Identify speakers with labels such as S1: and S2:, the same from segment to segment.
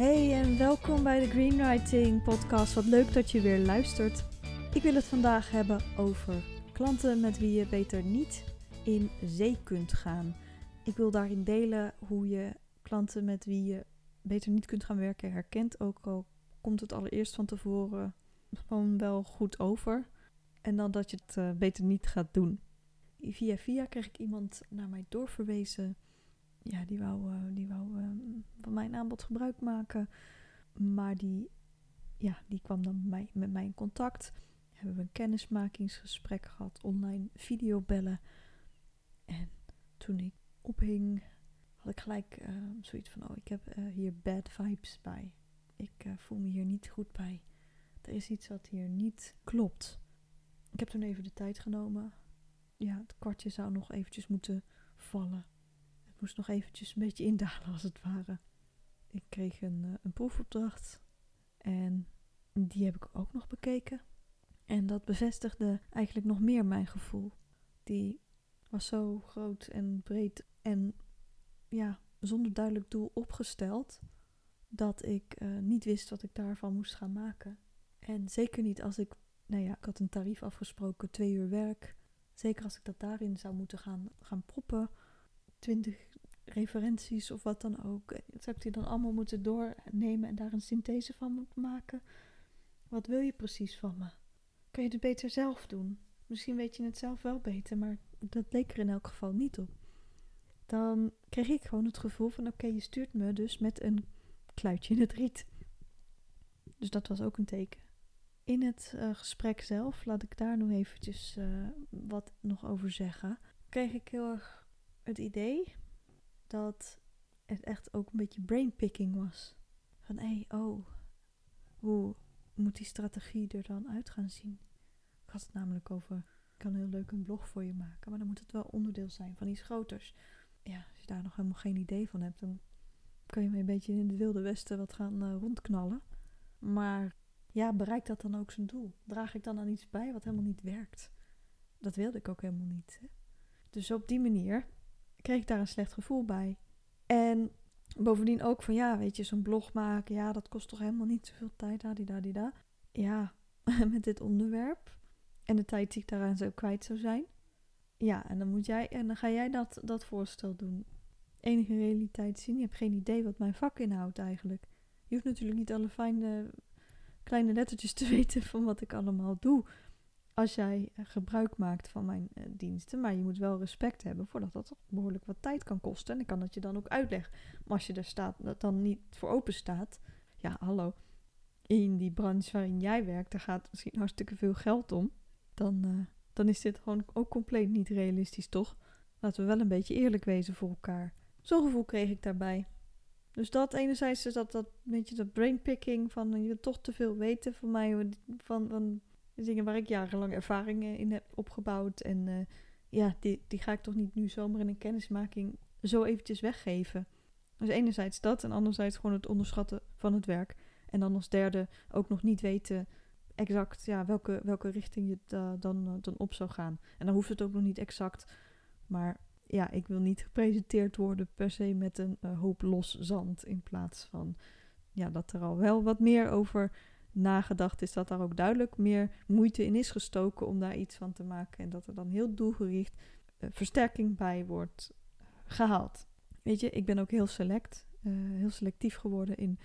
S1: Hey en welkom bij de Greenwriting podcast. Wat leuk dat je weer luistert. Ik wil het vandaag hebben over klanten met wie je beter niet in zee kunt gaan. Ik wil daarin delen hoe je klanten met wie je beter niet kunt gaan werken herkent. Ook al komt het allereerst van tevoren gewoon wel goed over. En dan dat je het uh, beter niet gaat doen. Via via kreeg ik iemand naar mij doorverwezen. Ja, die wou, uh, die wou uh, van mijn aanbod gebruik maken. Maar die, ja, die kwam dan met mij, met in contact. Hebben we een kennismakingsgesprek gehad, online videobellen. En toen ik ophing, had ik gelijk zoiets van: Oh, ik heb hier bad vibes bij. Ik voel me hier niet goed bij. Er is iets wat hier niet klopt. Ik heb toen even de tijd genomen. Ja, het kwartje zou nog eventjes moeten vallen. Moest nog eventjes een beetje indalen als het ware. Ik kreeg een, uh, een proefopdracht. En die heb ik ook nog bekeken. En dat bevestigde eigenlijk nog meer mijn gevoel. Die was zo groot en breed en ja, zonder duidelijk doel opgesteld. Dat ik uh, niet wist wat ik daarvan moest gaan maken. En zeker niet als ik nou ja, ik had een tarief afgesproken, twee uur werk. Zeker als ik dat daarin zou moeten gaan, gaan proppen. Twintig referenties of wat dan ook. Dat heb je dan allemaal moeten doornemen en daar een synthese van moeten maken. Wat wil je precies van me? Kan je het beter zelf doen? Misschien weet je het zelf wel beter, maar dat leek er in elk geval niet op. Dan kreeg ik gewoon het gevoel van: oké, je stuurt me dus met een kluitje in het riet. Dus dat was ook een teken in het uh, gesprek zelf, laat ik daar nu eventjes uh, wat nog over zeggen, kreeg ik heel erg het idee dat het echt ook een beetje brainpicking was. Van hé, hey, oh, hoe moet die strategie er dan uit gaan zien? Ik had het namelijk over, ik kan heel leuk een blog voor je maken, maar dan moet het wel onderdeel zijn van iets groters. Ja, als je daar nog helemaal geen idee van hebt, dan kan je mee een beetje in de wilde westen wat gaan uh, rondknallen. Maar ja, bereikt dat dan ook zijn doel? Draag ik dan aan iets bij wat helemaal niet werkt? Dat wilde ik ook helemaal niet. Hè? Dus op die manier kreeg ik daar een slecht gevoel bij. En bovendien ook van ja, weet je, zo'n blog maken, ja, dat kost toch helemaal niet zoveel tijd, da Ja, met dit onderwerp en de tijd die ik daaraan zo kwijt zou zijn. Ja, en dan moet jij en dan ga jij dat, dat voorstel doen. Enige realiteit zien, je hebt geen idee wat mijn vak inhoudt eigenlijk. Je hoeft natuurlijk niet alle fijne kleine lettertjes te weten van wat ik allemaal doe. Als jij eh, gebruik maakt van mijn uh, diensten. Maar je moet wel respect hebben voordat dat behoorlijk wat tijd kan kosten. En ik kan dat je dan ook uitleggen. Maar als je er staat, dat dan niet voor open staat. Ja, hallo. In die branche waarin jij werkt, daar gaat misschien hartstikke veel geld om. Dan, uh, dan is dit gewoon ook compleet niet realistisch, toch? Laten we wel een beetje eerlijk wezen voor elkaar. Zo'n gevoel kreeg ik daarbij. Dus dat enerzijds is dat, dat beetje dat brainpicking van je toch te veel weten van mij, van, van dingen waar ik jarenlang ervaringen in heb opgebouwd. En uh, ja, die, die ga ik toch niet nu zomaar in een kennismaking zo eventjes weggeven. Dus enerzijds dat en anderzijds gewoon het onderschatten van het werk. En dan als derde ook nog niet weten exact ja, welke, welke richting je uh, dan, uh, dan op zou gaan. En dan hoeft het ook nog niet exact, maar ja, ik wil niet gepresenteerd worden per se met een hoop los zand. In plaats van ja, dat er al wel wat meer over nagedacht is. Dat daar ook duidelijk meer moeite in is gestoken om daar iets van te maken. En dat er dan heel doelgericht uh, versterking bij wordt gehaald. Weet je, ik ben ook heel select, uh, heel selectief geworden in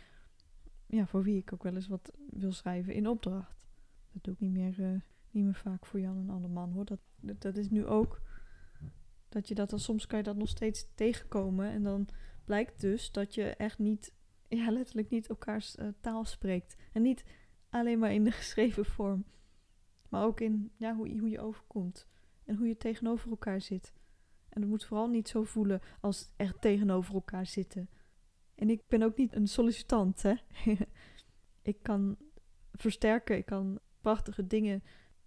S1: ja, voor wie ik ook wel eens wat wil schrijven in opdracht. Dat doe ik niet meer, niet meer vaak voor Jan en alle man hoor. Dat, dat is nu ook dat je dat dan soms kan je dat nog steeds tegenkomen. En dan blijkt dus dat je echt niet, ja, letterlijk niet elkaars uh, taal spreekt. En niet alleen maar in de geschreven vorm. Maar ook in ja, hoe, hoe je overkomt. En hoe je tegenover elkaar zit. En het moet vooral niet zo voelen als echt tegenover elkaar zitten. En ik ben ook niet een sollicitant, hè. ik kan versterken, ik kan prachtige dingen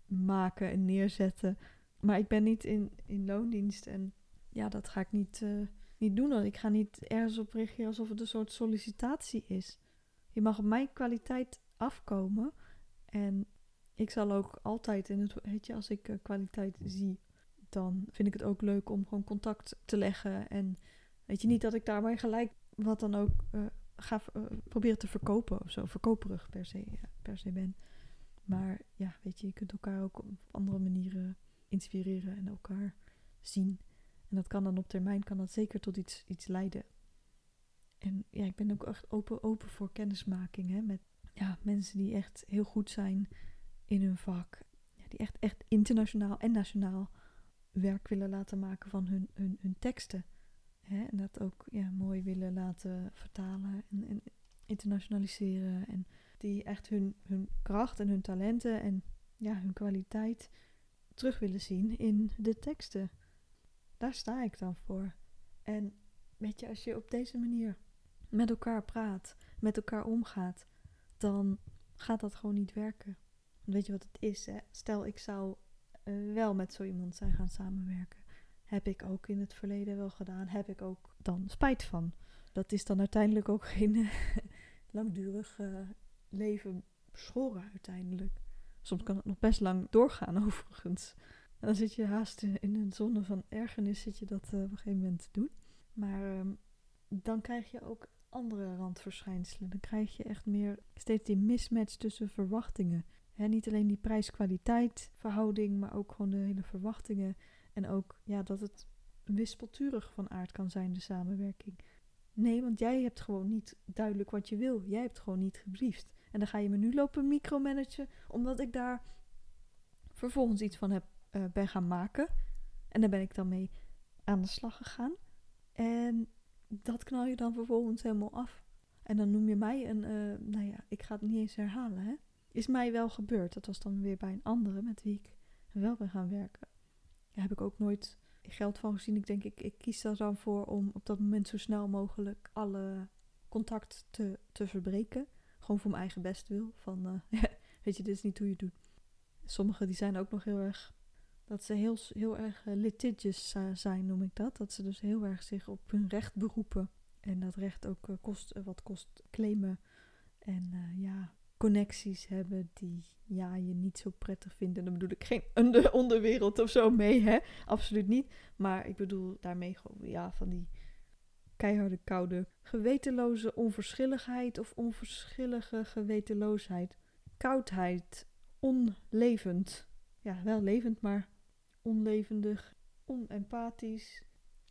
S1: maken en neerzetten. Maar ik ben niet in, in loondienst en ja, dat ga ik niet, uh, niet doen. Ik ga niet ergens op reageren alsof het een soort sollicitatie is. Je mag op mijn kwaliteit afkomen. En ik zal ook altijd in het, weet je, als ik uh, kwaliteit zie, dan vind ik het ook leuk om gewoon contact te leggen. En weet je niet dat ik daarbij gelijk wat dan ook uh, ga uh, proberen te verkopen of zo, verkoperig per se, per se ben. Maar ja, weet je, je kunt elkaar ook op andere manieren inspireren en elkaar zien. En dat kan dan op termijn, kan dat zeker tot iets, iets leiden. En ja, ik ben ook echt open, open voor kennismaking hè, met ja, mensen die echt heel goed zijn in hun vak. Ja, die echt, echt internationaal en nationaal werk willen laten maken van hun, hun, hun teksten. Hè, en dat ook ja, mooi willen laten vertalen en, en internationaliseren. En die echt hun, hun kracht en hun talenten en ja, hun kwaliteit terug willen zien in de teksten. Daar sta ik dan voor. En weet je, als je op deze manier met elkaar praat, met elkaar omgaat, dan gaat dat gewoon niet werken. weet je wat het is? Hè? Stel, ik zou uh, wel met zo iemand zijn gaan samenwerken. Heb ik ook in het verleden wel gedaan. Heb ik ook dan spijt van. Dat is dan uiteindelijk ook geen langdurig uh, leven schoren uiteindelijk. Soms kan het nog best lang doorgaan overigens. Dan zit je haast in een zone van ergernis zit je dat uh, op een gegeven moment te doen. Maar um, dan krijg je ook andere randverschijnselen. Dan krijg je echt meer steeds die mismatch tussen verwachtingen. He, niet alleen die prijs-kwaliteit verhouding, maar ook gewoon de hele verwachtingen. En ook ja, dat het wispelturig van aard kan zijn, de samenwerking. Nee, want jij hebt gewoon niet duidelijk wat je wil. Jij hebt gewoon niet gebriefd. En dan ga je me nu lopen micromanagen, omdat ik daar vervolgens iets van heb, uh, ben gaan maken. En daar ben ik dan mee aan de slag gegaan. En dat knal je dan vervolgens helemaal af. En dan noem je mij een, uh, nou ja, ik ga het niet eens herhalen, hè. Is mij wel gebeurd. Dat was dan weer bij een andere met wie ik wel ben gaan werken. Daar heb ik ook nooit geld van gezien. Ik denk, ik, ik kies er dan voor om op dat moment zo snel mogelijk alle contact te, te verbreken. Gewoon voor mijn eigen best wil. Van, uh, weet je, dit is niet hoe je doet. Sommigen die zijn ook nog heel erg dat ze heel, heel erg uh, litigious zijn, noem ik dat. Dat ze dus heel erg zich op hun recht beroepen. En dat recht ook uh, kost, wat kost claimen. En ja, connecties hebben die ja, je niet zo prettig vinden. Dan bedoel ik geen onder onderwereld of zo mee, hè. Absoluut niet. Maar ik bedoel daarmee gewoon, ja, van die keiharde, koude, gewetenloze onverschilligheid of onverschillige gewetenloosheid. Koudheid, onlevend. Ja, wel levend, maar onlevendig, onempathisch,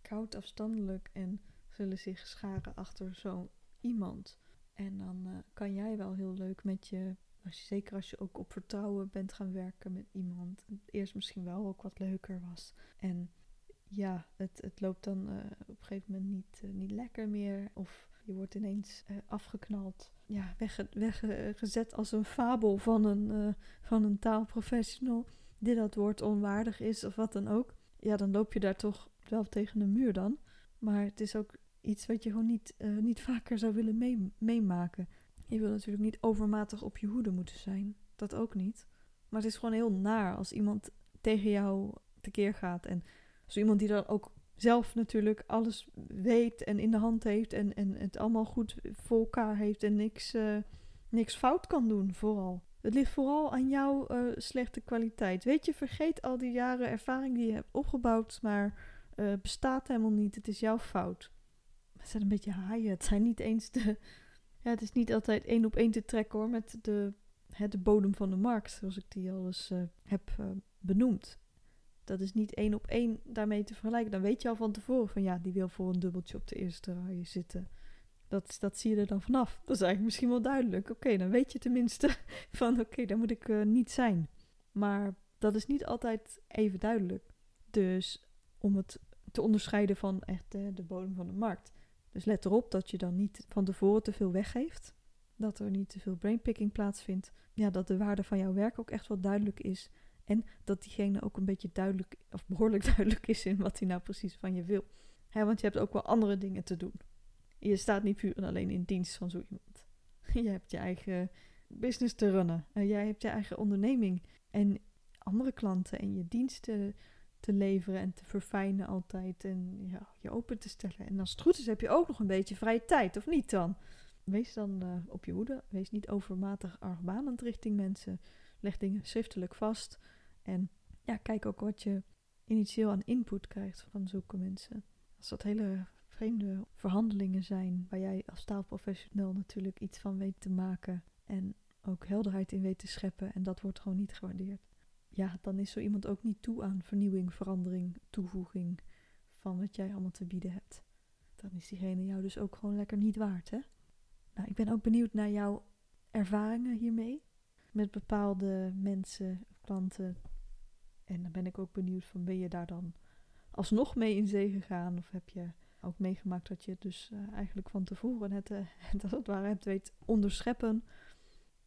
S1: koud afstandelijk en zullen zich scharen achter zo'n iemand. En dan uh, kan jij wel heel leuk met je, als je, zeker als je ook op vertrouwen bent gaan werken met iemand. Eerst misschien wel ook wat leuker was. En ja, het, het loopt dan uh, op een gegeven moment niet, uh, niet lekker meer. Of je wordt ineens afgeknald. Ja, weggezet als een fabel van een, van een taalprofessional dit dat woord onwaardig is of wat dan ook, ja, dan loop je daar toch wel tegen een muur dan. Maar het is ook iets wat je gewoon niet, uh, niet vaker zou willen mee, meemaken. Je wil natuurlijk niet overmatig op je hoede moeten zijn. Dat ook niet. Maar het is gewoon heel naar als iemand tegen jou tekeer gaat. En zo iemand die dan ook zelf natuurlijk alles weet en in de hand heeft. En, en het allemaal goed voor elkaar heeft en niks, uh, niks fout kan doen, vooral. Het ligt vooral aan jouw uh, slechte kwaliteit. Weet je, vergeet al die jaren ervaring die je hebt opgebouwd, maar uh, bestaat helemaal niet. Het is jouw fout. Het zijn een beetje haaien. Het zijn niet eens de. Ja, het is niet altijd één op één te trekken hoor, met de, hè, de bodem van de markt, zoals ik die al eens uh, heb benoemd. Dat is niet één op één daarmee te vergelijken. Dan weet je al van tevoren van ja, die wil voor een dubbeltje op de eerste rij zitten. Dat, dat zie je er dan vanaf. Dat is eigenlijk misschien wel duidelijk. Oké, dan weet je tenminste van oké, daar moet ik uh, niet zijn. Maar dat is niet altijd even duidelijk. Dus om het te onderscheiden van echt uh, de bodem van de markt. Dus let erop dat je dan niet van tevoren te veel weggeeft. Dat er niet te veel brainpicking plaatsvindt. Ja, dat de waarde van jouw werk ook echt wel duidelijk is. En dat diegene ook een beetje duidelijk, of behoorlijk duidelijk is in wat hij nou precies van je wil. Want je hebt ook wel andere dingen te doen. Je staat niet puur en alleen in dienst van zo iemand. Je hebt je eigen business te runnen. En jij hebt je eigen onderneming. En andere klanten en je diensten te leveren en te verfijnen altijd. En ja, je open te stellen. En als het goed is heb je ook nog een beetje vrije tijd, of niet dan? Wees dan uh, op je hoede. Wees niet overmatig argwanend richting mensen. Leg dingen schriftelijk vast. En ja, kijk ook wat je initieel aan input krijgt van zulke mensen. Als dat hele vreemde verhandelingen zijn waar jij als taalprofessional natuurlijk iets van weet te maken en ook helderheid in weet te scheppen en dat wordt gewoon niet gewaardeerd. Ja, dan is zo iemand ook niet toe aan vernieuwing, verandering, toevoeging van wat jij allemaal te bieden hebt. Dan is diegene jou dus ook gewoon lekker niet waard, hè? Nou, ik ben ook benieuwd naar jouw ervaringen hiermee met bepaalde mensen, klanten. En dan ben ik ook benieuwd van ben je daar dan alsnog mee in zee gegaan of heb je ook meegemaakt dat je dus uh, eigenlijk van tevoren het, uh, dat het ware hebt weet onderscheppen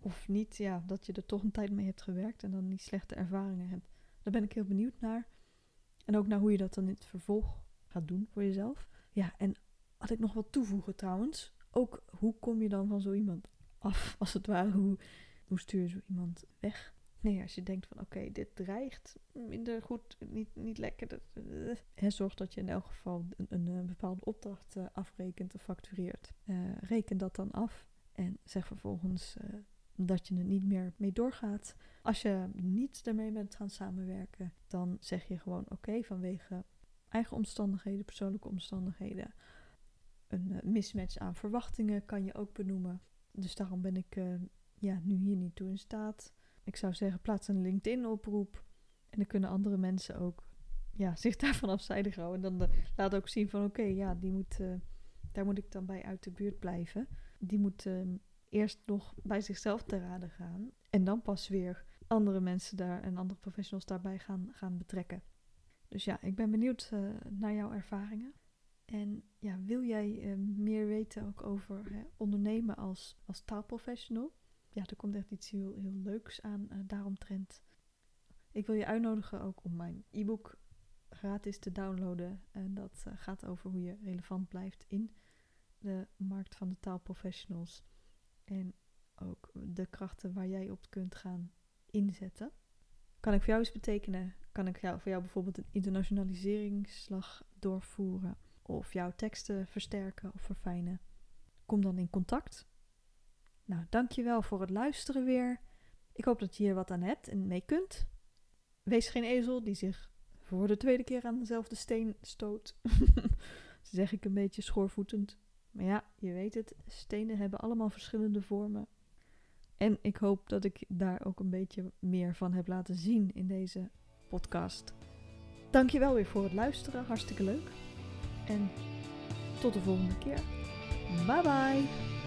S1: of niet, ja, dat je er toch een tijd mee hebt gewerkt en dan die slechte ervaringen hebt. Daar ben ik heel benieuwd naar. En ook naar hoe je dat dan in het vervolg gaat doen voor jezelf. Ja, en wat ik nog wil toevoegen trouwens, ook hoe kom je dan van zo iemand af, als het ware? Hoe, hoe stuur je zo iemand weg? Nee, als je denkt van oké, dit dreigt minder goed, niet, niet lekker. Dat, uh, zorg dat je in elk geval een, een, een bepaalde opdracht afrekent of factureert. Reken dat dan af en zeg vervolgens dat je er niet meer mee doorgaat. Als je niet ermee bent gaan samenwerken, dan zeg je gewoon oké vanwege eigen omstandigheden, persoonlijke omstandigheden. Een mismatch aan verwachtingen kan je ook benoemen. Dus daarom ben ik ja, nu hier niet toe in staat. Ik zou zeggen, plaats een LinkedIn-oproep. En dan kunnen andere mensen ook ja, zich daarvan afzijdig houden. En dan uh, laat ook zien van oké, ja, die moet, uh, daar moet ik dan bij uit de buurt blijven. Die moet uh, eerst nog bij zichzelf te raden gaan. En dan pas weer andere mensen daar en andere professionals daarbij gaan, gaan betrekken. Dus ja, ik ben benieuwd eh, naar jouw ervaringen. En ja, wil jij meer weten ook over hè, ondernemen als, als taalprofessional? Ja, er komt echt iets heel, heel leuks aan uh, daaromtrent. Ik wil je uitnodigen ook om mijn e-book gratis te downloaden. En dat uh, gaat over hoe je relevant blijft in de markt van de taalprofessionals. En ook de krachten waar jij op kunt gaan inzetten. Kan ik voor jou iets betekenen? Kan ik jou, voor jou bijvoorbeeld een internationaliseringsslag doorvoeren? Of jouw teksten versterken of verfijnen? Kom dan in contact. Nou, dankjewel voor het luisteren weer. Ik hoop dat je hier wat aan hebt en mee kunt. Wees geen ezel die zich voor de tweede keer aan dezelfde steen stoot. zeg ik een beetje schoorvoetend. Maar ja, je weet het, stenen hebben allemaal verschillende vormen. En ik hoop dat ik daar ook een beetje meer van heb laten zien in deze podcast. Dankjewel weer voor het luisteren, hartstikke leuk. En tot de volgende keer. Bye bye!